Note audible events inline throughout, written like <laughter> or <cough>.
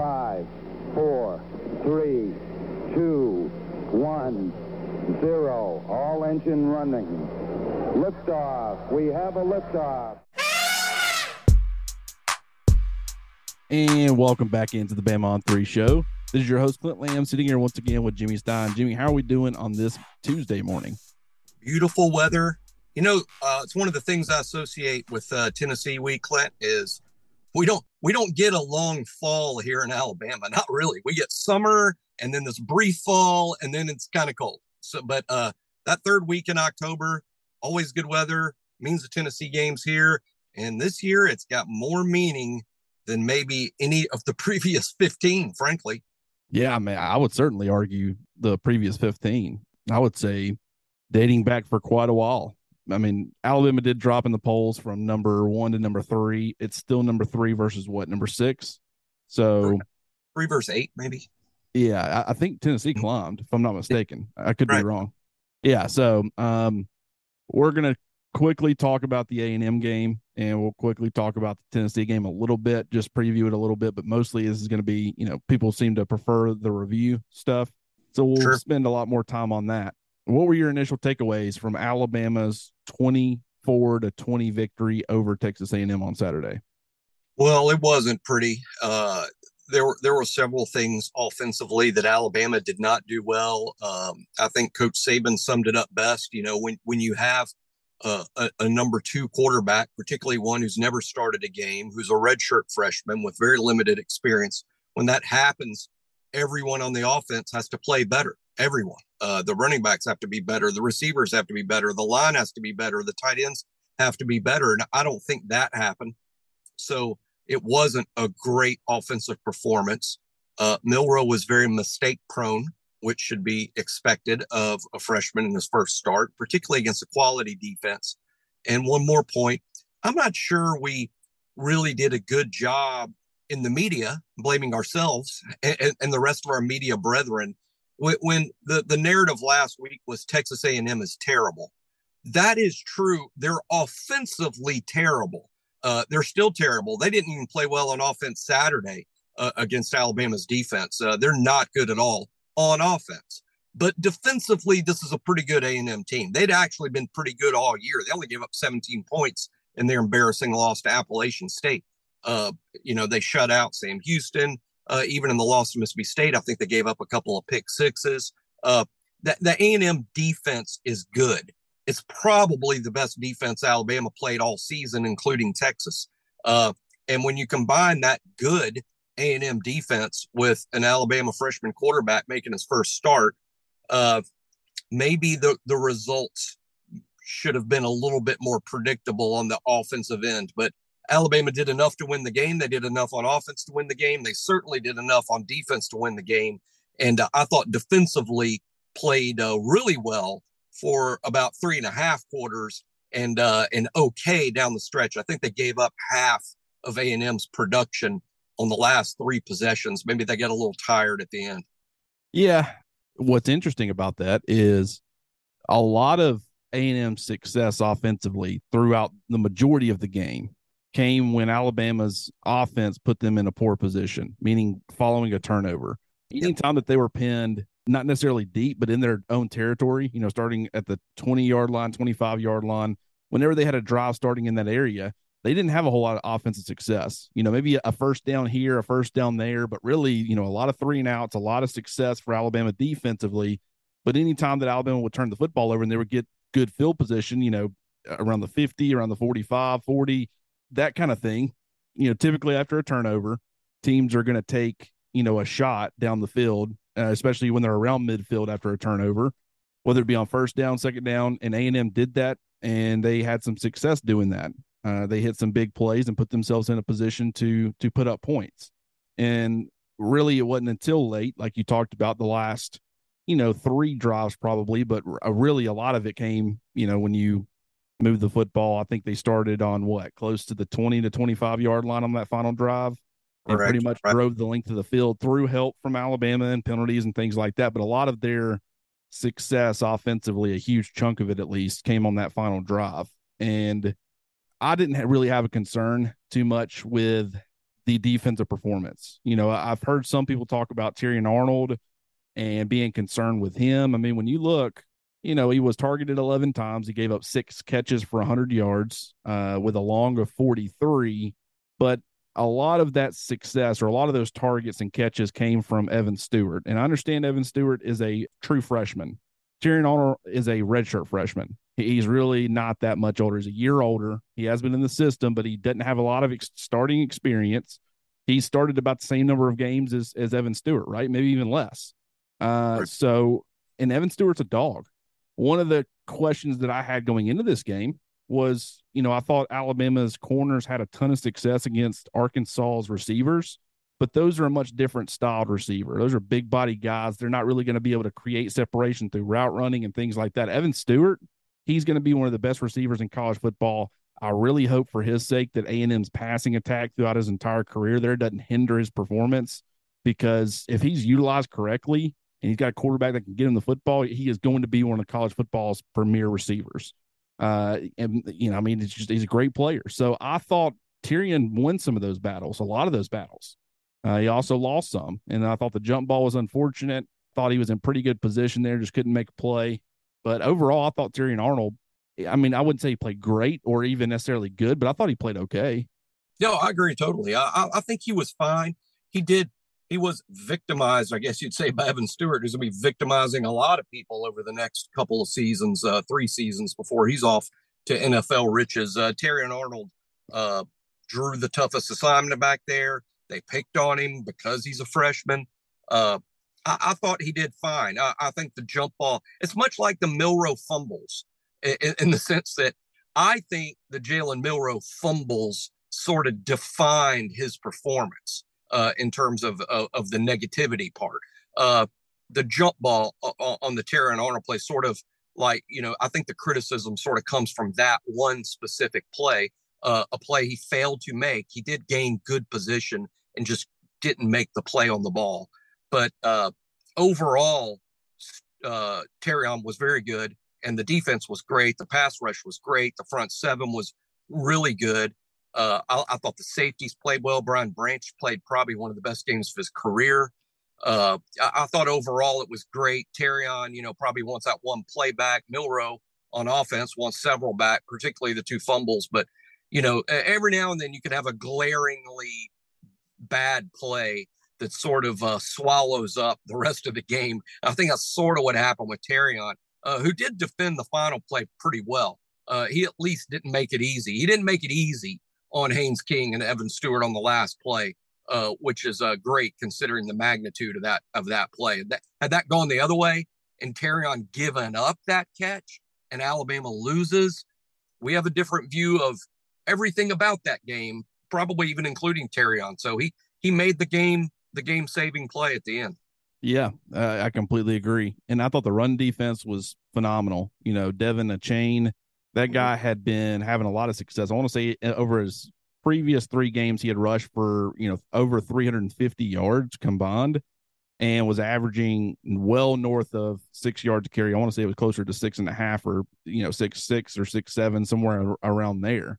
Five, four, three, two, one, zero. All engine running. Liftoff. We have a liftoff. And welcome back into the Bama on Three show. This is your host, Clint Lamb, sitting here once again with Jimmy Stein. Jimmy, how are we doing on this Tuesday morning? Beautiful weather. You know, uh, it's one of the things I associate with uh, Tennessee week, Clint, is we don't we don't get a long fall here in Alabama. Not really. We get summer and then this brief fall and then it's kind of cold. So, but uh, that third week in October, always good weather means the Tennessee games here. And this year, it's got more meaning than maybe any of the <laughs> previous 15, frankly. Yeah, I mean, I would certainly argue the previous 15. I would say dating back for quite a while. I mean, Alabama did drop in the polls from number one to number three. It's still number three versus what, number six? So three versus eight, maybe. Yeah, I, I think Tennessee climbed, if I'm not mistaken. I could right. be wrong. Yeah, so um, we're gonna quickly talk about the A and M game, and we'll quickly talk about the Tennessee game a little bit, just preview it a little bit. But mostly, this is going to be, you know, people seem to prefer the review stuff, so we'll sure. spend a lot more time on that. What were your initial takeaways from Alabama's 24 to 20 victory over Texas A&M on Saturday? Well, it wasn't pretty. Uh, there were there were several things offensively that Alabama did not do well. Um, I think Coach Saban summed it up best. You know, when when you have a, a, number two quarterback, particularly one who's never started a game, who's a redshirt freshman with very limited experience, when that happens, everyone on the offense has to play better. Everyone. Uh, the running backs have to be better. The receivers have to be better. The line has to be better. The tight ends have to be better. And I don't think that happened. So it wasn't a great offensive performance. Uh, Milroe was very mistake prone, which should be expected of a freshman in his first start, particularly against a quality defense. And one more point I'm not sure we really did a good job in the media, blaming ourselves and, and the rest of our media brethren when the, the narrative last week was Texas A&M is terrible. That is true. They're offensively terrible. Uh, they're still terrible. They didn't even play well on offense Saturday uh, against Alabama's defense. Uh, they're not good at all on offense. But defensively, this is a pretty good A&M team. They'd actually been pretty good all year. They only gave up 17 points in their embarrassing loss to Appalachian State. Uh, you know, they shut out Sam Houston. Uh, even in the loss to Mississippi State, I think they gave up a couple of pick sixes. Uh, the, A&M defense is good. It's probably the best defense Alabama played all season, including Texas. Uh, and when you combine that good A&M defense with an Alabama freshman quarterback making his first start, uh, maybe the, the results should have been a little bit more predictable on the offensive end. But Alabama did enough to win the game. They did enough on offense to win the game. They certainly did enough on defense to win the game. And uh, I thought defensively played uh, really well for about three and a half quarters and uh, and okay down the stretch. I think they gave up half of A and M's production on the last three possessions. Maybe they get a little tired at the end. Yeah, what's interesting about that is a lot of A and M success offensively throughout the majority of the game came when Alabama's offense put them in a poor position, meaning following a turnover. Anytime that they were pinned, not necessarily deep, but in their own territory, you know, starting at the 20 yard line, 25 yard line, whenever they had a drive starting in that area, they didn't have a whole lot of offensive success. You know, maybe a first down here, a first down there, but really, you know, a lot of three and outs, a lot of success for Alabama defensively. But anytime that Alabama would turn the football over and they would get good field position, you know, around the 50, around the 45, 40, that kind of thing. You know, typically after a turnover, teams are going to take, you know, a shot down the field, uh, especially when they're around midfield after a turnover, whether it be on first down, second down. And A&M did that, and they had some success doing that. Uh, they hit some big plays and put themselves in a position to to put up points. And really, it wasn't until late, like you talked about, the last, you know, three drives probably, but really a lot of it came, you know, when you move the football. I think they started on what close to the 20 to 25 yard line on that final drive and Correct. pretty much right. drove the length of the field through help from Alabama and penalties and things like that. But a lot of their success offensively, a huge chunk of it at least, came on that final drive. And I didn't really have a concern too much with the defensive performance. You know, I've heard some people talk about Terrion Arnold and being concerned with him. I mean, when you look, you know, he was targeted 11 times. He gave up six catches for 100 yards uh, with a long of 43. But a lot of that success or a lot of those targets and catches came from Evan Stewart. And I understand Evan Stewart is a true freshman. Terrion Arnold is a redshirt freshman. He's really not that much older. He's a year older. He has been in the system, but he doesn't have a lot of ex- starting experience. He started about the same number of games as, as Evan Stewart, right? Maybe even less. Uh. So, and Evan Stewart's a dog. One of the questions that I had going into this game was, you know, I thought Alabama's corners had a ton of success against Arkansas's receivers, but those are a much different styled receiver. Those are big body guys. They're not really going to be able to create separation through route running and things like that. Evan Stewart, he's going to be one of the best receivers in college football. I really hope for his sake that A&M's passing attack throughout his entire career there doesn't hinder his performance because if he's utilized correctly and he's got a quarterback that can get him the football, he is going to be one of college football's premier receivers. Uh, and you know, I mean, it's just he's a great player. So I thought Terrion won some of those battles, a lot of those battles. Uh, he also lost some, and I thought the jump ball was unfortunate. Thought he was in pretty good position there, just couldn't make a play. But overall, I thought Terrion Arnold. I mean, I wouldn't say he played great or even necessarily good, but I thought he played okay. No, I agree totally. I, I think he was fine. He did he was victimized, I guess you'd say, by Evan Stewart, who's going to be victimizing a lot of people over the next couple of seasons, uh, three seasons before he's off to NFL riches. Uh, and Arnold uh, drew the toughest assignment back there. They picked on him because he's a freshman. Uh, I, I, thought he did fine. I, I, think the jump ball, it's much like the Milroe fumbles in, in the sense that I think the Jalen Milroe fumbles sort of defined his performance uh, in terms of, of, of the negativity part. Uh, the jump ball on the Terrion Arnold play sort of like you know I think the criticism sort of comes from that one specific play, uh, a play he failed to make. He did gain good position and just didn't make the play on the ball. But uh, overall, uh, Terrion was very good, and the defense was great. The pass rush was great. The front seven was really good. Uh, I, I, thought the safeties played well. Brian Branch played probably one of the best games of his career. Uh, I, I, thought overall it was great. Terrion, you know, probably wants that one play back. Milroe on offense wants several back, particularly the two fumbles. But, you know, every now and then you can have a glaringly bad play that sort of uh, swallows up the rest of the game. I think that's sort of what happened with Terrion, uh, who did defend the final play pretty well. Uh, he at least didn't make it easy. He didn't make it easy on Haynes King and Evan Stewart on the last play, uh, which is uh, great considering the magnitude of that of that play. That, had that gone the other way and Terrion given up that catch and Alabama loses, we have a different view of everything about that game, probably even including Terrion. So he he made the game the game saving play at the end. Yeah, uh, I completely agree. And I thought the run defense was phenomenal. You know, Devin De'Von Achane that mm-hmm. guy had been having a lot of success. I want to say uh, over his previous three games, he had rushed for, you know, over 350 yards combined and was averaging well north of six yards to carry. I want to say it was closer to six and a half or, you know, six, six or six, seven, somewhere around there.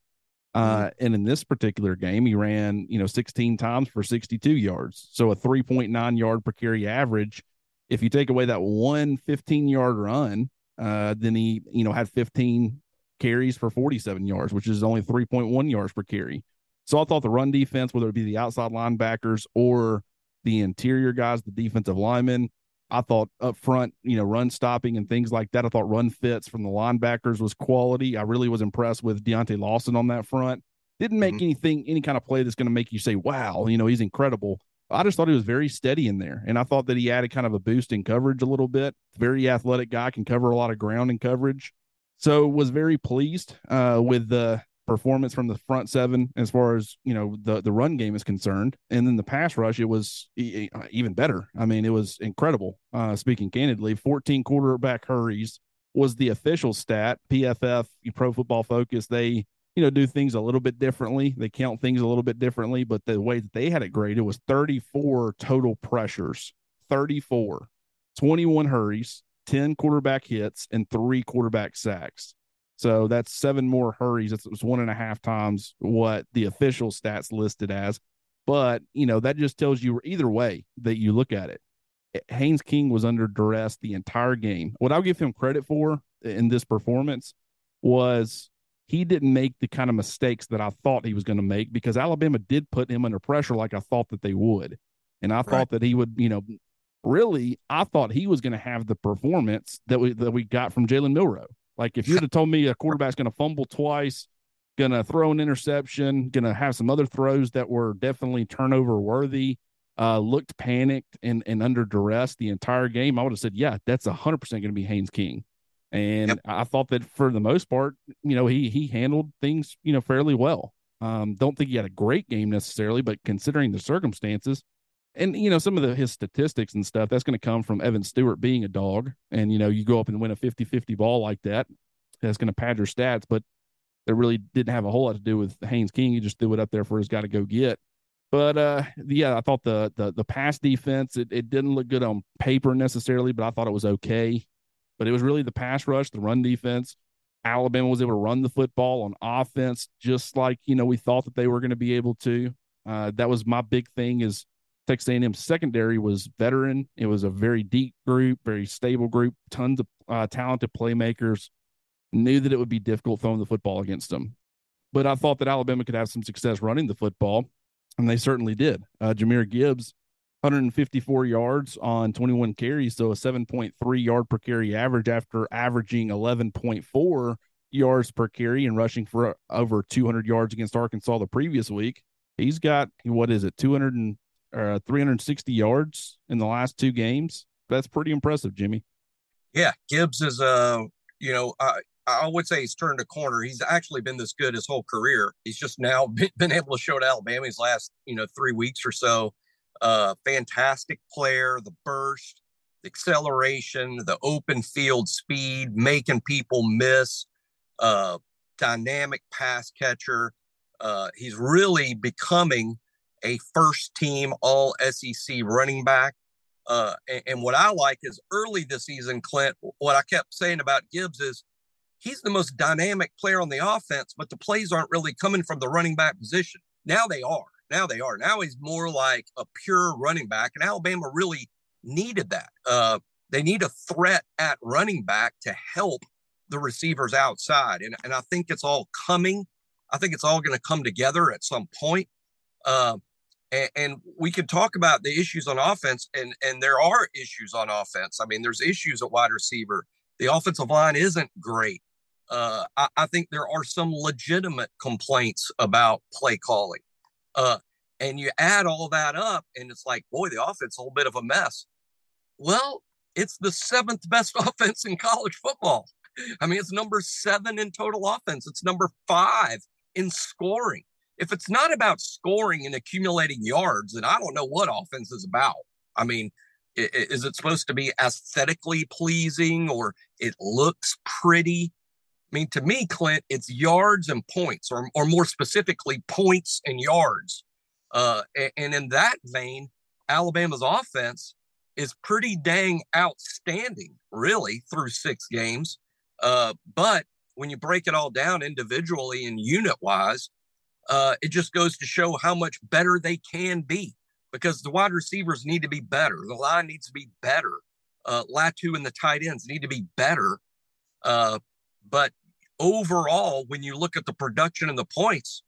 Uh, mm-hmm. and in this particular game, he ran, you know, 16 times for 62 yards. So a 3.9 yard per carry average. If you take away that one 15 yard run, uh, then he, you know, had 15 carries for 47 yards, which is only 3.1 yards per carry. So I thought the run defense, whether it be the outside linebackers or the interior guys, the defensive linemen, I thought up front, you know, run stopping and things like that. I thought run fits from the linebackers was quality. I really was impressed with Deontae Lawson on that front. Didn't make mm-hmm. anything, any kind of play that's going to make you say, wow, you know, he's incredible. I just thought he was very steady in there. And I thought that he added kind of a boost in coverage a little bit. Very athletic guy, can cover a lot of ground in coverage. So was very pleased uh, with the performance from the front seven as far as you know the the run game is concerned, and then the pass rush it was e- even better. I mean, it was incredible. Uh, speaking candidly, 14 quarterback hurries was the official stat. PFF, Pro Football Focus, they you know do things a little bit differently. They count things a little bit differently, but the way that they had it graded was 34 total pressures, 34, 21 hurries, 10 quarterback hits and three quarterback sacks. So that's seven more hurries. That's one and a half times what the official stats listed as. But, you know, that just tells you either way that you look at it. Haynes King was under duress the entire game. What I'll give him credit for in this performance was he didn't make the kind of mistakes that I thought he was going to make because Alabama did put him under pressure like I thought that they would. And I right. thought that he would, you know, really, I thought he was going to have the performance that we that we got from Jalen Milroe. Like if you'd have <laughs> told me a quarterback's going to fumble twice, going to throw an interception, going to have some other throws that were definitely turnover worthy, uh, looked panicked and, and under duress the entire game, I would have said, yeah, that's 100% going to be Haynes King. And yep. I thought that for the most part, you know, he he handled things, you know, fairly well. Um, don't think he had a great game necessarily, but considering the circumstances, and you know some of the his statistics and stuff that's going to come from evan stewart being a dog. And you know you go up and win a 50-50 ball like that that's going to pad your stats. But it really didn't have a whole lot to do with haynes king. He just threw it up there for his guy to go get. But uh yeah i thought the the, the pass defense it, it didn't look good on paper necessarily but i thought it was okay. But it was really the pass rush the run defense. Alabama was able to run the football on offense just like you know we thought that they were going to be able to. Uh, that was my big thing is Texas A&M secondary was veteran. It was a very deep group, very stable group, tons of uh, talented playmakers. Knew that it would be difficult throwing the football against them, but I thought that Alabama could have some success running the football, and they certainly did. Uh, Jahmyr Gibbs, 154 yards on 21 carries, so a 7.3 yard per carry average after averaging 11.4 yards per carry and rushing for over 200 yards against Arkansas the previous week. He's got what is it, 200 and uh, 360 yards in the last two games. That's pretty impressive, Jimmy. Yeah, Gibbs is uh, you know, I I would say he's turned a corner. He's actually been this good his whole career. He's just now <laughs> been, able to show to Alabama his last, you know, three weeks or so. Uh, fantastic player, the burst, the acceleration, the open field speed, making people miss. Uh, dynamic pass catcher. Uh, he's really becoming a first team all SEC running back. Uh, and, and, what I like is early this season, Clint, what I kept saying about Gibbs is he's the most dynamic player on the offense, but the plays aren't really coming from the running back position. Now they are. Now they are. Now he's more like a pure running back. And Alabama really needed that. Uh, they need a threat at running back to help the receivers outside. And, and I think it's all coming. I think it's all going to come together at some point. Uh, and, and we can talk about the issues on offense, and and there are issues on offense. I mean, there's issues at wide receiver. The offensive line isn't great. Uh, I, I, think there are some legitimate complaints about play calling. Uh, and you add all that up, and it's like, boy, the offense a little bit of a mess. Well, it's the seventh best <laughs> offense in college football. I mean, it's number seven in total offense. It's number five in scoring if it's not about scoring and accumulating yards, then I don't know what offense is about. I mean, is it supposed to be aesthetically pleasing or it looks pretty? I mean, to me, Clint, it's yards and points, or, or more specifically, points and yards. Uh, and in that vein, Alabama's offense is pretty dang outstanding, really, through six games. Uh, but when you break it all down individually and unit wise, uh, it just goes to show how much better they can be because the wide receivers need to be better. The line needs to be better. Uh, Latu and the tight ends need to be better. Uh, but overall, when you look at the production and the points,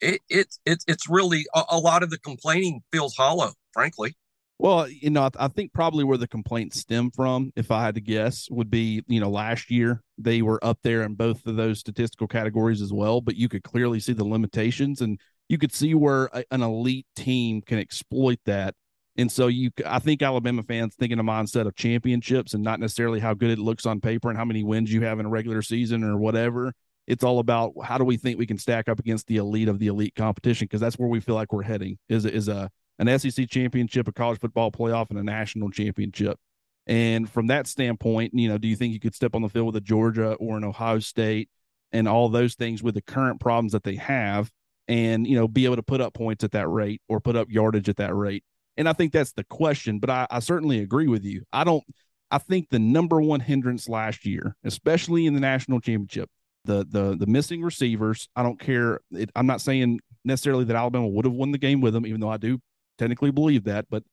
it, it, it it's really a, a lot of the complaining feels hollow, frankly. Well, you know, I, think probably where the complaints stem from, if I had to guess, would be, you know, last year they were up there in both of those statistical categories as well, but you could clearly see the limitations and you could see where a, an elite team can exploit that. And so you, I think Alabama fans think in a mindset of championships and not necessarily how good it looks on paper and how many wins you have in a regular season or whatever. It's all about how do we think we can stack up against the elite of the elite competition because that's where we feel like we're heading is is a an SEC championship, a college football playoff, and a national championship. And from that standpoint, you know, do you think you could step on the field with a Georgia or an Ohio State and all those things with the current problems that they have and, you know, be able to put up points at that rate or put up yardage at that rate? And I think that's the question, but I, I certainly agree with you. I don't, I think the number one hindrance last year, especially in the national championship, the the the missing receivers. I don't care. It, I'm not saying necessarily that Alabama would have won the game with them, even though I do technically believe that. But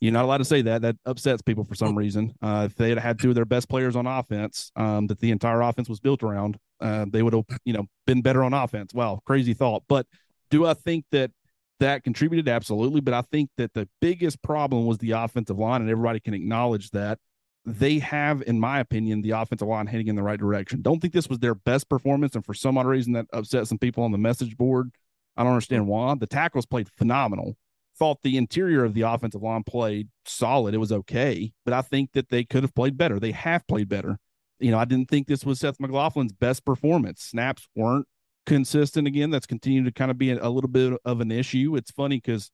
you're not allowed to say that. That upsets people for some reason. Uh, if they had had two of their best players on offense, um, that the entire offense was built around, uh, they would have, you know, been better on offense. Well, crazy thought. But do I think that that contributed? Absolutely. But I think that the biggest problem was the offensive line, and everybody can acknowledge that they have, in my opinion, the offensive line heading in the right direction. Don't think this was their best performance, and for some odd reason that upset some people on the message board. I don't understand why. The tackles played phenomenal. Thought the interior of the offensive line played solid. It was okay, but I think that they could have played better. They have played better. You know, I didn't think this was Seth McLaughlin's best performance. Snaps weren't consistent again. That's continued to kind of be a, little bit of an issue. It's funny because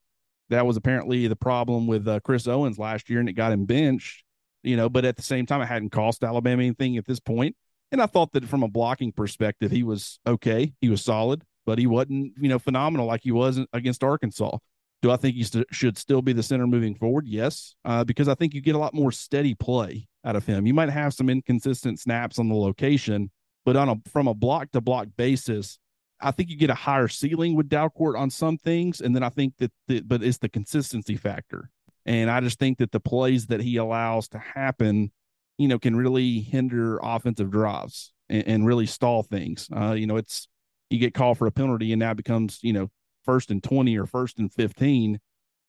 that was apparently the problem with uh, Chris Owens last year, and it got him benched you know, but at the same time, it hadn't cost Alabama anything at this point. And I thought that from a blocking perspective, he was okay. He was solid, but he wasn't, you know, phenomenal like he was against Arkansas. Do I think he st- should still be the center moving forward? Yes, uh, because I think you get a lot more steady play out of him. You might have some inconsistent snaps on the location, but on a from a block to block basis, I think you get a higher ceiling with Dalcourt on some things, and then I think that, the, but it's the consistency factor. And I just think that the plays that he allows to happen, you know, can really hinder offensive drives and, and really stall things. Uh, you know, it's you get called for a penalty and now becomes, you know, first and 20 or first and 15.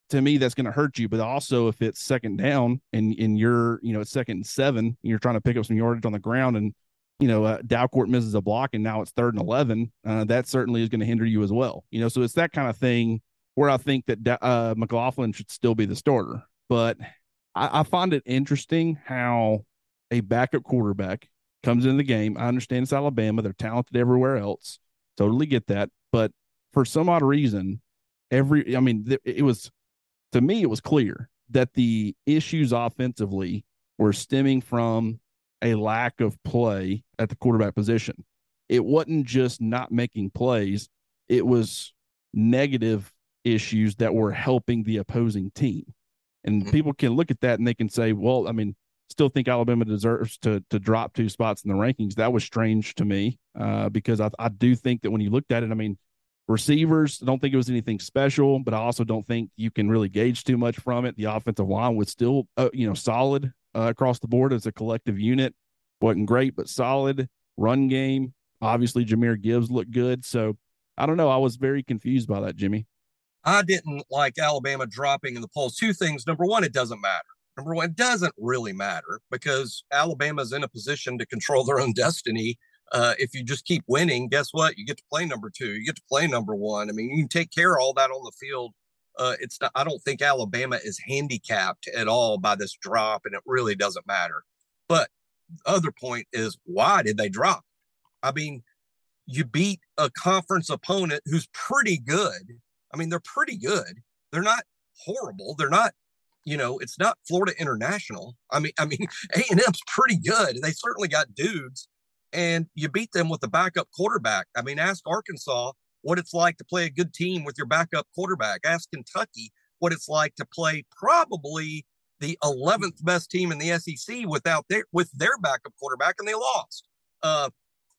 To me, that's going to hurt you. But also, if it's second down and, and you're, you know, it's second and seven, and you're trying to pick up some yardage on the ground and, you know, uh, Dalcourt misses a block and now it's third and 11, uh, that certainly is going to hinder you as well. You know, so it's that kind of thing where I think that uh, McLaughlin should still be the starter. But I, I find it interesting how a backup quarterback comes in the game. I understand it's Alabama; they're talented everywhere else. Totally get that, but for some odd reason, every I mean, it was to me it was clear that the issues offensively were stemming from a lack of play at the quarterback position. It wasn't just not making plays; it was negative issues that were helping the opposing team. And mm-hmm. people can look at that and they can say, well, I mean, still think Alabama deserves to to drop two spots in the rankings. That was strange to me uh, because I, I do think that when you looked at it, I mean, receivers, don't think it was anything special, but I also don't think you can really gauge too much from it. The offensive line was still, uh, you know, solid uh, across the board as a collective unit. wasn't great, but solid. Run game, obviously, Jahmyr Gibbs looked good. So I don't know. I was very confused by that, Jimmy. I didn't like Alabama dropping in the polls. Two things. Number one, it doesn't matter. Number one, it doesn't really matter because Alabama's in a position to control their own destiny. Uh, if you just keep winning, guess what? You get to play number two. You get to play number one. I mean, you can take care of all that on the field. Uh, it's not, I don't think Alabama is handicapped at all by this drop, and it really doesn't matter. But other point is why did they drop? I mean, you beat a conference opponent who's pretty good I mean, they're pretty good. They're not horrible. They're not, you know, it's not Florida International. I mean, I mean, <laughs> A and M's pretty good. They certainly got dudes, and you beat them with the backup quarterback. I mean, ask Arkansas what it's like to play a good team with your backup quarterback. Ask Kentucky what it's like to play probably the 11th best team in the SEC without their with their backup quarterback, and they lost. Uh,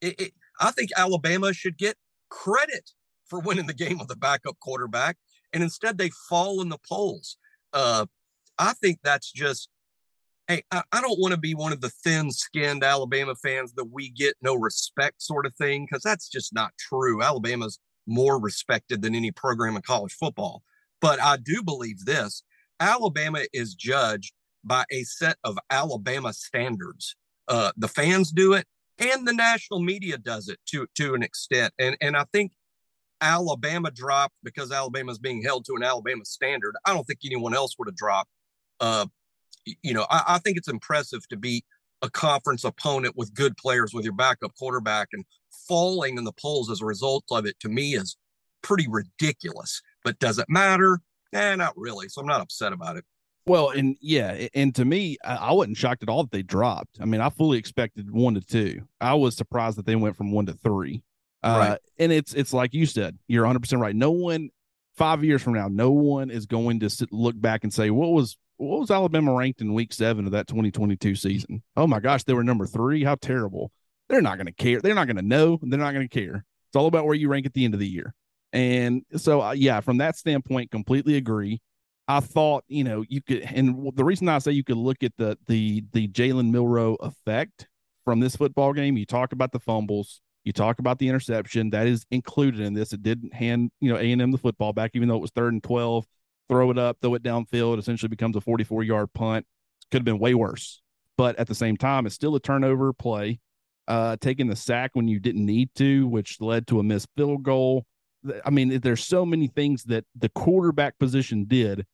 it, it, I think Alabama should get credit for winning the game with a backup quarterback, and instead they fall in the polls. Uh, I think that's just, hey, I, I don't want to be one of the thin-skinned Alabama fans that we get no respect sort of thing because that's just not true. Alabama's more respected than any program in college football, but I do believe this: Alabama is judged by a set of Alabama standards. Uh, the fans do it, and the national media does it to to an extent. And and I think Alabama dropped because Alabama is being held to an Alabama standard. I don't think anyone else would have dropped. Uh, you know, I, I, think it's impressive to beat a conference opponent with good players with your backup quarterback and falling in the polls as a result of it to me is pretty ridiculous. But does it matter? Eh, not really. So I'm not upset about it. Well, and yeah, and to me, I, I wasn't shocked at all that they dropped. I mean, I fully expected one to two. I was surprised that they went from one to three. Uh, right. And it's it's like you said, you're 100 percent right. No one five years from now, no one is going to sit, look back and say what was what was Alabama ranked in Week Seven of that 2022 season. Oh my gosh, they were number three. How terrible! They're not going to care. They're not going to know. They're not going to care. It's all about where you rank at the end of the year. And so, uh, yeah, from that standpoint, completely agree. I thought, you know, you could, and the reason I say you could look at the the the Jalen Milroe effect from this football game. You talk about the fumbles, you talk about the interception that is included in this. It didn't hand, you know, A and M the football back, even though it was third and twelve. Throw it up, throw it downfield, essentially becomes a forty-four yard punt. Could have been way worse, but at the same time, it's still a turnover play. Uh, taking the sack when you didn't need to, which led to a missed field goal. I mean, there's so many things that the quarterback position did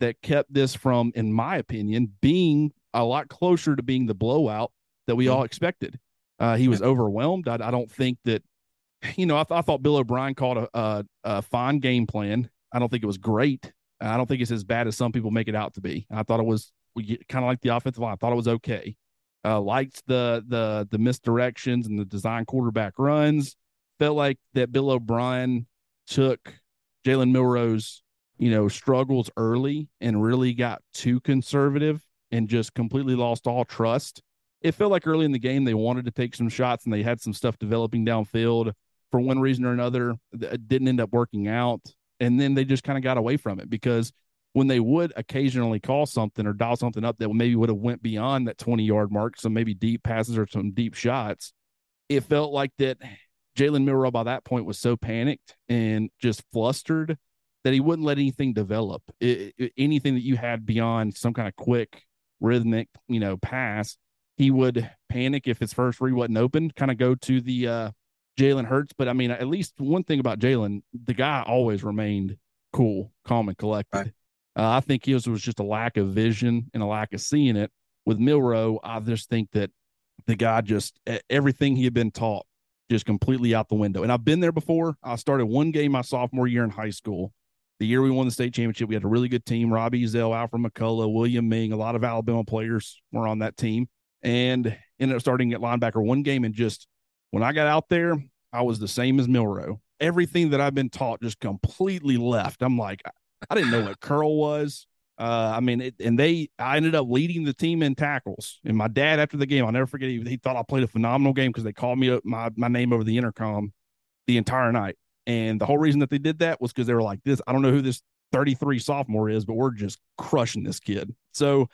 that kept this from, in my opinion, being a lot closer to being the blowout that we all expected. Uh, he was overwhelmed. I, I, don't think that, you know, I, th- I thought Bill O'Brien called a, a, a, fine game plan. I don't think it was great. I don't think it's as bad as some people make it out to be. I thought it was kind of like the offensive line. I thought it was okay. Uh, liked the the the misdirections and the design quarterback runs. Felt like that Bill O'Brien took Jalen Milroe's you know, struggles early and really got too conservative and just completely lost all trust. It felt like early in the game they wanted to take some shots and they had some stuff developing downfield for one reason or another. It didn't end up working out. And then they just kind of got away from it because when they would occasionally call something or dial something up that maybe would have went beyond that 20 yard mark, some maybe deep passes or some deep shots, it felt like that Jalen Milroe by that point was so panicked and just flustered that he wouldn't let anything develop. It, it, anything that you had beyond some kind of quick rhythmic, you know, pass, he would panic if his first read wasn't open, kind of go to the uh, Jalen Hurts. But I mean, at least one thing about Jalen, the guy always remained cool, calm, and collected. Right. Uh, I think his was just a lack of vision and a lack of seeing it. With Milroe, I just think that the guy just everything he had been taught just completely out the window. And I've been there before. I started one game my sophomore year in high school the year we won the state championship, we had a really good team. Robbie Zell, Alfred McCullough, William Ming, a lot of Alabama players were on that team. And ended up starting at linebacker one game. And just when I got out there, I was the same as Milroe. Everything that I've been taught just completely left. I'm like, I didn't know what <laughs> curl was. Uh, I mean, it, and they, I ended up leading the team in tackles. And my dad, after the game, I'll never forget, he, he thought I played a phenomenal game because they called me up my, my name over the intercom the entire night. And the whole reason that they did that was because they were like, this, I don't know who this 33 sophomore is, but we're just crushing this kid. So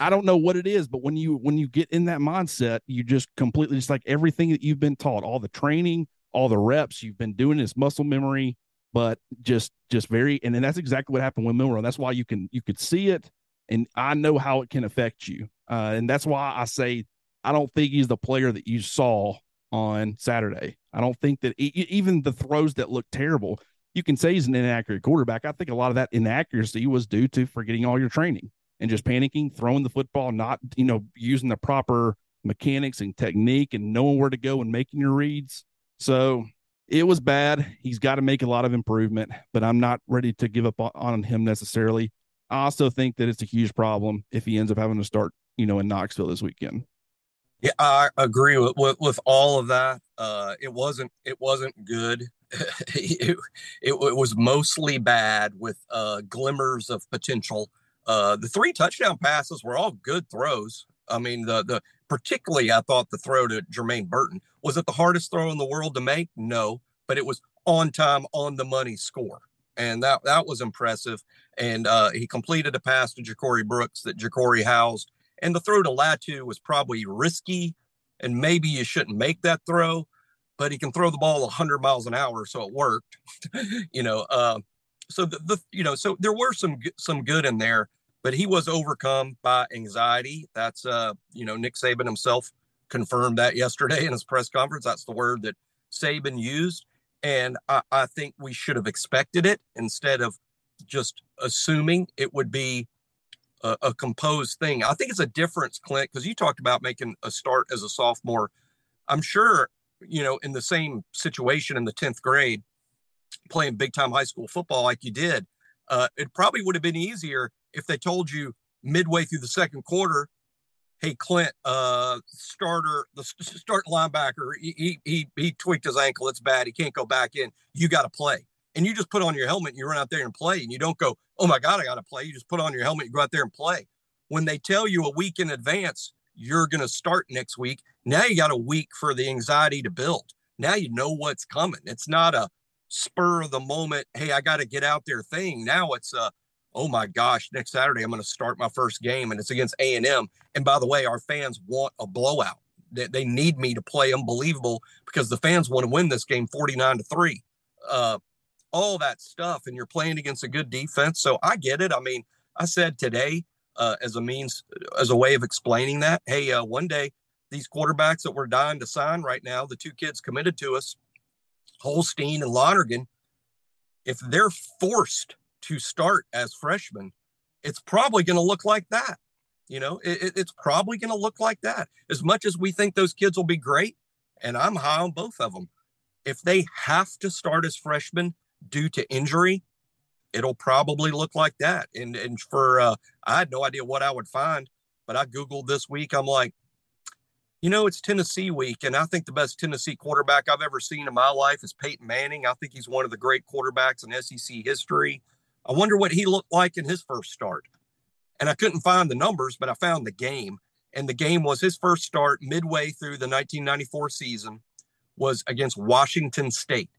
I don't know what it is, but when you when you get in that mindset, you just completely just like everything that you've been taught, all the training, all the reps you've been doing is muscle memory, but just just very and then that's exactly what happened with Milroe. That's why you can you could see it, and I know how it can affect you. Uh, and that's why I say I don't think he's the player that you saw on Saturday. I don't think that even the throws that look terrible, you can say he's an inaccurate quarterback. I think a lot of that inaccuracy was due to forgetting all your training and just panicking, throwing the football, not, you know, using the proper mechanics and technique and knowing where to go and making your reads. So it was bad. He's got to make a lot of improvement, but I'm not ready to give up on him necessarily. I also think that it's a huge problem if he ends up having to start, you know, in Knoxville this weekend. Yeah, I agree with with, with all of that. Uh, it wasn't it wasn't good. <laughs> it, it, it, was mostly bad with uh, glimmers of potential. Uh, the three touchdown passes were all good throws. I mean, the the particularly I thought the throw to Jermaine Burton was it the hardest throw in the world to make? No, but it was on time, on the money score, and that that was impressive. And uh, he completed a pass to Ja'Corey Brooks that Ja'Corey housed and the throw to Latu was probably risky, and maybe you shouldn't make that throw, but he can throw the ball 100 miles an hour, so it worked. <laughs> you know, uh, so the, the you know, so there were some some good in there, but he was overcome by anxiety. That's uh, you know, Nick Saban himself confirmed that yesterday in his press conference. That's the word that Saban used, and I, I think we should have expected it instead of just assuming it would be a, a composed thing. I think it's a difference, Clint, because you talked about making a start as a sophomore. I'm sure, you know, in the same situation in the 10th grade, playing big time high school football like you did, uh, it probably would have been easier if they told you midway through the second quarter, hey Clint, uh, starter, the start linebacker, he, he he tweaked his ankle. It's bad. He can't go back in. You got to play and you just put on your helmet and you run out there and play and you don't go, oh my God, I got to play. You just put on your helmet, you go out there and play. When they tell you a week in advance, you're going to start next week. Now you got a week for the anxiety to build. Now you know what's coming. It's not a, spur of the moment, hey, I got to get out there thing. Now it's uh oh my gosh, next Saturday I'm going to start my first game and it's against A&M. And by the way, our fans want a blowout. They, they need me to play unbelievable because the fans want to win this game 49 to 3. Uh all that stuff and you're playing against a good defense. So I get it. I mean, I said today uh, as a means as a way of explaining that, hey, uh, one day these quarterbacks that we're dying to sign right now, the two kids committed to us, Holstein and Lonergan, if they're forced to start as freshmen, it's probably going to look like that. You know, it, it's probably going to look like that. As much as we think those kids will be great, and I'm high on both of them, if they have to start as freshmen due to injury, it'll probably look like that. And and for uh, I had no idea what I would find, but I googled this week. I'm like, you know, it's Tennessee week, and I think the best Tennessee quarterback I've ever seen in my life is Peyton Manning. I think he's one of the great quarterbacks in SEC history. I wonder what he looked like in his first start. And I couldn't find the numbers, but I found the game. And the game was his first start midway through the 1994 season was against Washington State.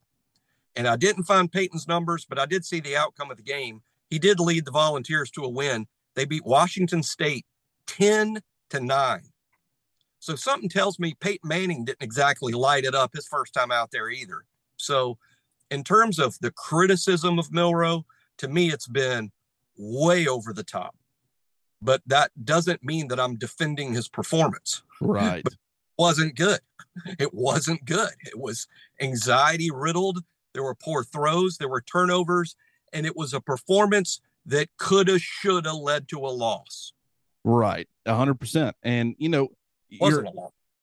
And I didn't find Peyton's numbers, but I did see the outcome of the game. He did lead the Volunteers to a win. They beat Washington State 10 to 9. So something tells me Peyton Manning didn't exactly light it up his first time out there either. So, in terms of the criticism of Milroe, to me, it's been way over the top. But that doesn't mean that I'm defending his performance. Right. But wasn't good. It wasn't good. It was anxiety riddled. There were poor throws, there were turnovers, and it was a performance that could have, should have led to a loss. Right. A hundred percent. And you know, you're,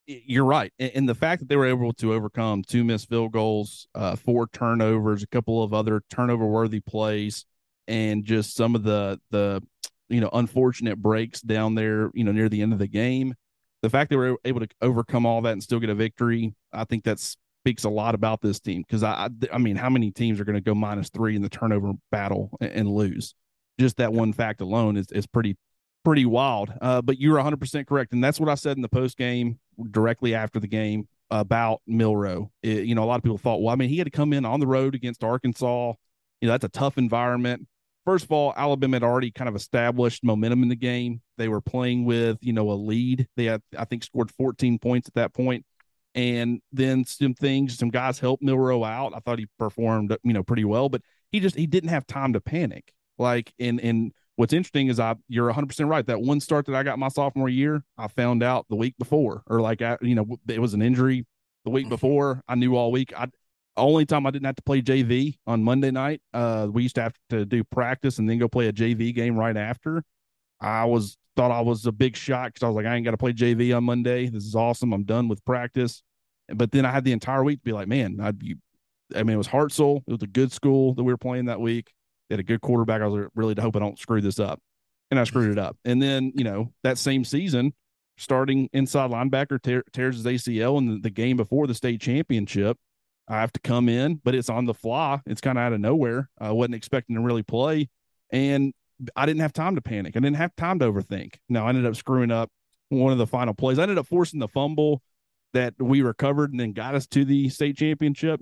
you're right. And the fact that they were able to overcome two missed field goals, uh, four turnovers, a couple of other turnover worthy plays, and just some of the the you know unfortunate breaks down there, you know, near the end of the game. The fact they were able to overcome all that and still get a victory, I think that speaks a lot about this team. Because I, I mean, how many teams are going to go minus three in the turnover battle and, and lose? Just that one fact alone is is pretty pretty wild. Uh, but you're 100% correct. And that's what I said in the post game directly after the game about Milroe. It, you know, a lot of people thought, well, I mean, he had to come in on the road against Arkansas. You know, that's a tough environment. First of all, Alabama had already kind of established momentum in the game. They were playing with, you know, a lead. They had, I think, scored 14 points at that point. And then some things, some guys helped Milroe out. I thought he performed, you know, pretty well, but he just he didn't have time to panic. Like, and and what's interesting is I you're 100% right. That one start that I got my sophomore year I found out the week before or like I, you know it was an injury the week mm-hmm. before. I knew all week. I only time I didn't have to play JV on Monday night uh we used to have to do practice and then go play a JV game right after. I was thought I was a big shot because I was like I ain't got to play JV on Monday. This is awesome. I'm done with practice. But then I had the entire week to be like man I'd be I mean it was Hartselle it was a good school that we were playing that week they had a good quarterback. I was really to hope I don't screw this up. And I screwed it up. And then, you know, that same season, starting inside linebacker tear, tears his ACL in the, the game before the state championship. I have to come in, but it's on the fly. It's kind of out of nowhere. I wasn't expecting to really play. And I didn't have time to panic. I didn't have time to overthink. Now I ended up screwing up one of the final plays. I ended up forcing the fumble that we recovered and then got us to the state championship.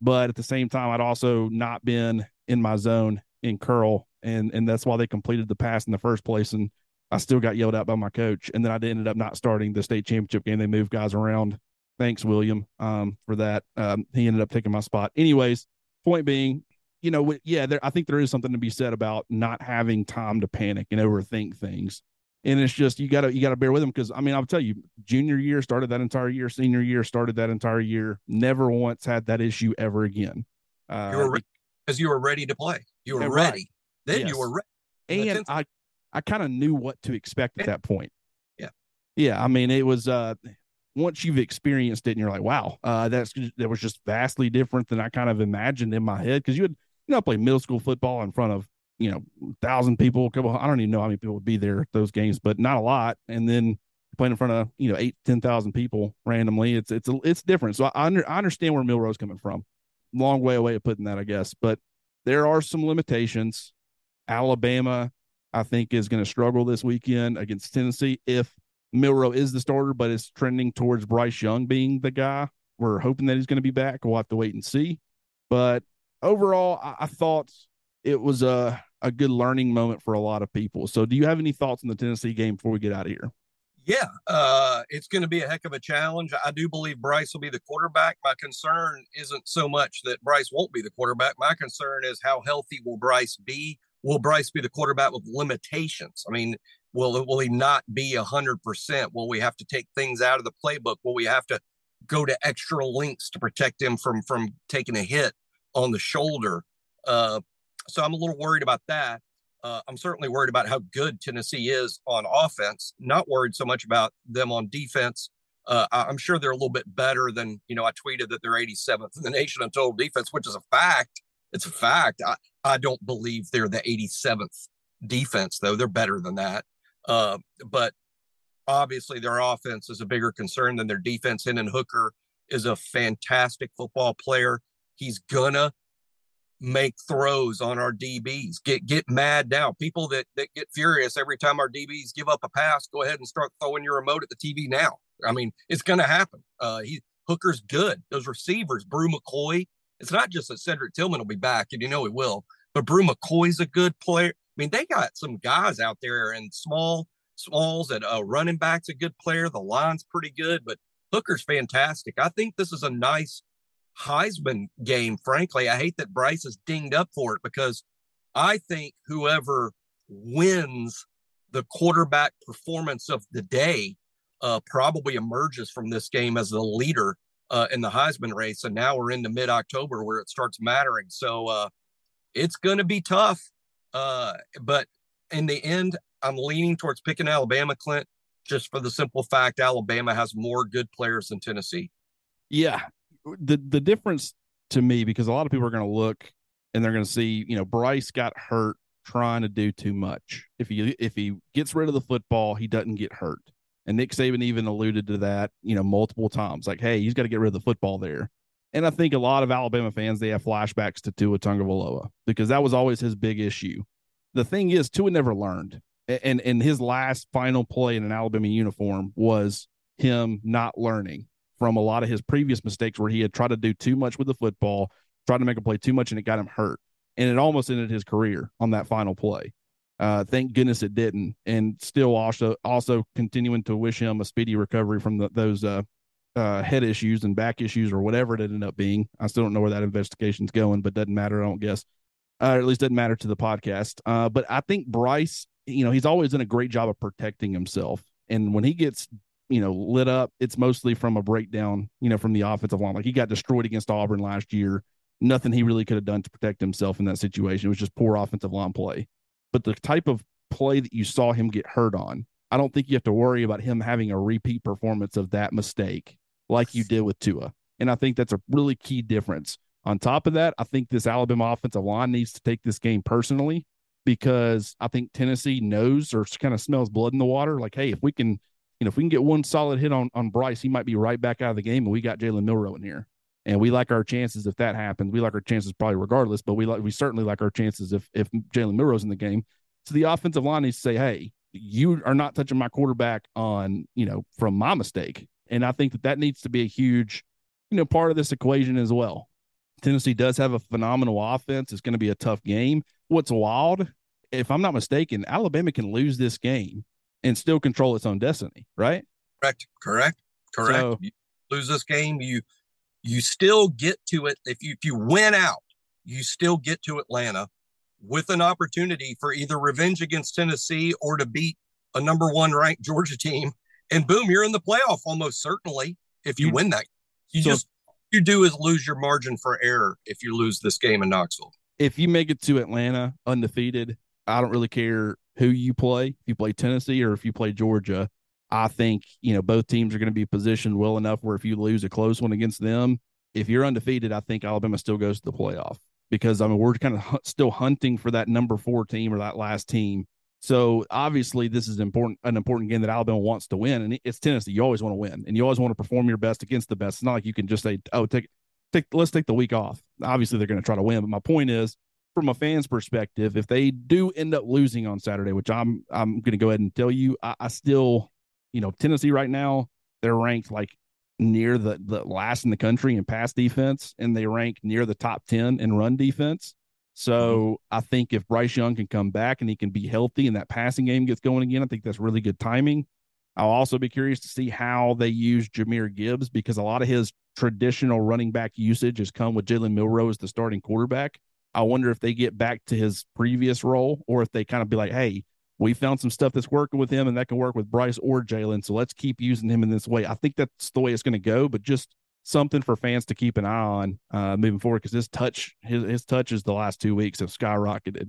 But at the same time, I'd also not been in my zone in curl, and and that's why they completed the pass in the first place. And I still got yelled at by my coach, and then I ended up not starting the state championship game. They moved guys around. Thanks, William, um, for that. Um, he ended up taking my spot. Anyways, point being, you know, yeah, there, I think there is something to be said about not having time to panic and overthink things. And it's just you gotta you gotta bear with them because I mean I'll tell you, junior year started that entire year, senior year started that entire year. Never once had that issue ever again. Uh, you because you were ready to play. You were ready. Right. Then yes. you were ready. And I, I kind of knew what to expect at that point. Yeah. Yeah. I mean, it was, uh, once you've experienced it and you're like, wow, uh, that's, that was just vastly different than I kind of imagined in my head. Cause you had, you know, play middle school football in front of, you know, thousand people, a couple, I don't even know how many people would be there at those games, but not a lot. And then playing in front of, you know, eight, 10,000 people randomly, it's, it's, it's different. So I, under, I understand where Milroe's coming from. Long way away of putting that, I guess, but there are some limitations. Alabama, I think, is going to struggle this weekend against Tennessee if Milroe is the starter, but it's trending towards Bryce Young being the guy. We're hoping that he's going to be back. We'll have to wait and see. But overall, I, I thought it was a a good learning moment for a lot of people. So, do you have any thoughts on the Tennessee game before we get out of here? Yeah, uh, it's going to be a heck of a challenge. I do believe Bryce will be the quarterback. My concern isn't so much that Bryce won't be the quarterback. My concern is how healthy will Bryce be? Will Bryce be the quarterback with limitations? I mean, will will he not be hundred percent? Will we have to take things out of the playbook? Will we have to go to extra lengths to protect him from from taking a hit on the shoulder? Uh, so I'm a little worried about that. Uh, I'm certainly worried about how good Tennessee is on offense. Not worried so much about them on defense. Uh, I'm sure they're a little bit better than you know. I tweeted that they're 87th in the nation on total defense, which is a fact. It's a fact. I, I don't believe they're the 87th defense though. They're better than that. Uh, but obviously, their offense is a bigger concern than their defense. Hendon Hooker is a fantastic football player. He's gonna make throws on our DBs. Get get mad now. People that that get furious every time our DBs give up a pass, go ahead and start throwing your remote at the TV now. I mean, it's going to happen. Uh, he Hooker's good. Those receivers, Bru McCoy. It's not just that Cedric Tillman will be back, and you know he will, but Bru McCoy's a good player. I mean, they got some guys out there and small smalls at uh, running back's a good player. The line's pretty good, but Hooker's fantastic. I think this is a nice Heisman game, frankly. I hate that Bryce is dinged up for it because I think whoever wins the quarterback performance of the day uh, probably emerges from this game as the leader uh, in the Heisman race. And now we're into mid October where it starts mattering. So uh, it's going to be tough. Uh, but in the end, I'm leaning towards picking Alabama, Clint, just for the simple fact Alabama has more good players than Tennessee. Yeah, the the difference to me because a lot of people are going to look and they're going to see you know Bryce got hurt trying to do too much. If he if he gets rid of the football, he doesn't get hurt. And Nick Saban even alluded to that, you know, multiple times. Like, hey, he's got to get rid of the football there. And I think a lot of Alabama fans they have flashbacks to Tua Tagovailoa because that was always his big issue. The thing is, Tua never learned, and and his last final play in an Alabama uniform was him not learning from a lot of his previous mistakes where he had tried to do too much with the football, tried to make a play too much, and it got him hurt. And it almost ended his career on that final play. Uh, thank goodness it didn't. And still also also continuing to wish him a speedy recovery from the, those uh, uh, head issues and back issues or whatever it ended up being. I still don't know where that investigation's going, but doesn't matter. I don't guess. Uh, at least doesn't matter to the podcast. Uh, but I think Bryce, you know, he's always done a great job of protecting himself. And when he gets you know, lit up, it's mostly from a breakdown, you know, from the offensive line. Like he got destroyed against Auburn last year. Nothing he really could have done to protect himself in that situation. It was just poor offensive line play. But the type of play that you saw him get hurt on, I don't think you have to worry about him having a repeat performance of that mistake like you did with Tua. And I think that's a really key difference. On top of that, I think this Alabama offensive line needs to take this game personally because I think Tennessee knows or kind of smells blood in the water. Like, hey, if we can you know, if we can get one solid hit on on Bryce, he might be right back out of the game. And we got Jalen Milroe in here, and we like our chances if that happens. We like our chances probably regardless, but we like we certainly like our chances if if Jalen Milroe's in the game. So the offensive line needs to say, hey, you are not touching my quarterback on you know from my mistake, and I think that that needs to be a huge you know part of this equation as well. Tennessee does have a phenomenal offense. It's going to be a tough game. What's wild, if I'm not mistaken, Alabama can lose this game and still control its own destiny, right? Correct. Correct. Correct. So, you lose this game, you you still get to it. If you if you win out, you still get to Atlanta with an opportunity for either revenge against Tennessee or to beat a number one ranked Georgia team. And boom, you're in the playoff almost certainly if you, you win that. You so just you do is lose your margin for error if you lose this game in Knoxville. If you make it to Atlanta undefeated, I don't really care who you play. If you play Tennessee or if you play Georgia, I think you know both teams are going to be positioned well enough where if you lose a close one against them, if you're undefeated, I think Alabama still goes to the playoff because I mean we're kind of still hunting for that number four team or that last team. So obviously this is important an important game that Alabama wants to win, and it's Tennessee. You always want to win, and you always want to perform your best against the best. It's not like you can just say, "Oh, take take let's take the week off." Obviously they're going to try to win, but my point is from a fan's perspective, if they do end up losing on Saturday, which I'm I'm going to go ahead and tell you, I, I, still, you know, Tennessee right now they're ranked like near the, the last in the country in pass defense, and they rank near the top 10 in run defense. So mm-hmm. I think if Bryce Young can come back and he can be healthy and that passing game gets going again, I think that's really good timing. I'll also be curious to see how they use Jahmyr Gibbs because a lot of his traditional running back usage has come with Jalen Milroe as the starting quarterback. I wonder if they get back to his previous role or if they kind of be like, hey, we found some stuff that's working with him and that can work with Bryce or Jalen. So let's keep using him in this way. I think that's the way it's going to go, but just something for fans to keep an eye on uh, moving forward because his touch, his, his touches the last two weeks have skyrocketed.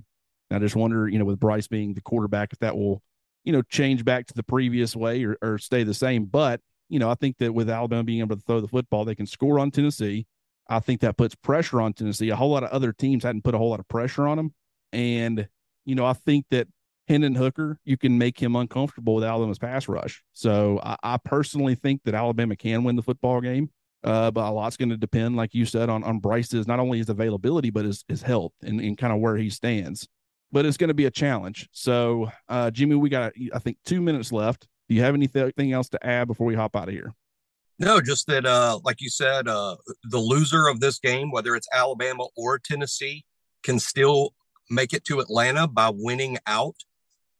And I just wonder, you know, with Bryce being the quarterback, if that will, you know, change back to the previous way or, or stay the same. But, you know, I think that with Alabama being able to throw the football, they can score on Tennessee. I think that puts pressure on Tennessee. A whole lot of other teams hadn't put a whole lot of pressure on them. And, you know, I think that Hendon Hooker, you can make him uncomfortable with Alabama's pass rush. So I, I personally think that Alabama can win the football game. Uh, but a lot's going to depend, like you said, on on Bryce's not only his availability but his his health and, and kind of where he stands. But it's going to be a challenge. So, uh, Jimmy, we got I think two minutes left. Do you have anything else to add before we hop out of here? No, just that, uh, like you said, uh, the loser of this game, whether it's Alabama or Tennessee, can still make it to Atlanta by winning out.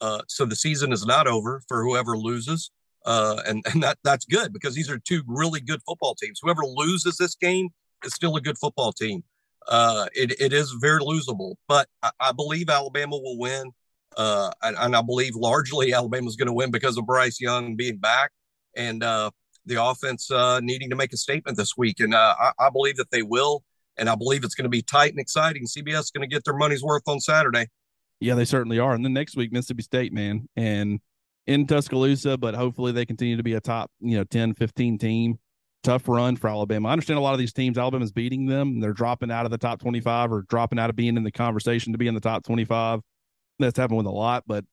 Uh, so the season is not over for whoever loses. Uh, and and that that's good because these are two really good football teams. Whoever loses this game is still a good football team. Uh, it, it is very losable, but I, I believe Alabama will win. Uh, and, and, I believe largely Alabama's going to win because of Bryce Young being back and the offense uh, needing to make a statement this week. And uh, I, I believe that they will. And I believe it's going to be tight and exciting. CBS is going to get their money's worth on Saturday. Yeah, they certainly are. And then next week, Mississippi State, man. And in Tuscaloosa, but hopefully they continue to be a top, you know, 10, 15 team. Tough run for Alabama. I understand a lot of these teams, Alabama's beating them. They're dropping out of the top 25 or dropping out of being in the conversation to be in the top 25. That's happened with a lot, but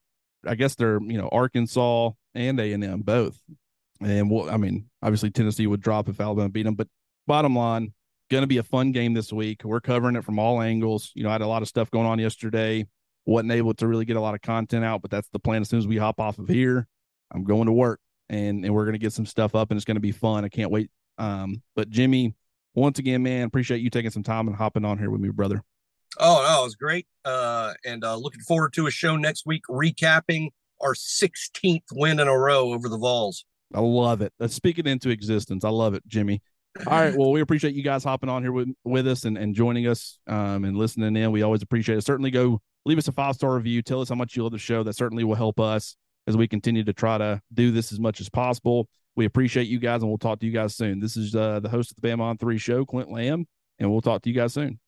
I guess they're, you know, Arkansas and A&M both. And well, I mean, obviously Tennessee would drop if Alabama beat them, but bottom line, going to be a fun game this week. We're covering it from all angles. You know, I had a lot of stuff going on yesterday wasn't able to really get a lot of content out, but that's the plan. As soon as we hop off of here, I'm going to work and and we're gonna get some stuff up and it's gonna be fun. I can't wait. Um, but Jimmy, once again, man, appreciate you taking some time and hopping on here with me, brother. Oh no, it was great. Uh, and uh, looking forward to a show next week recapping our 16th win in a row over the Vols. I love it. Let's speak it into existence. I love it, Jimmy. All right. Well, we appreciate you guys hopping on here with, with us and, and joining us um, and listening in. We always appreciate it. Certainly go leave us a five star review. Tell us how much you love the show. That certainly will help us as we continue to try to do this as much as possible. We appreciate you guys, and we'll talk to you guys soon. This is uh, the host of the Bam on Three show, Clint Lamb, and we'll talk to you guys soon.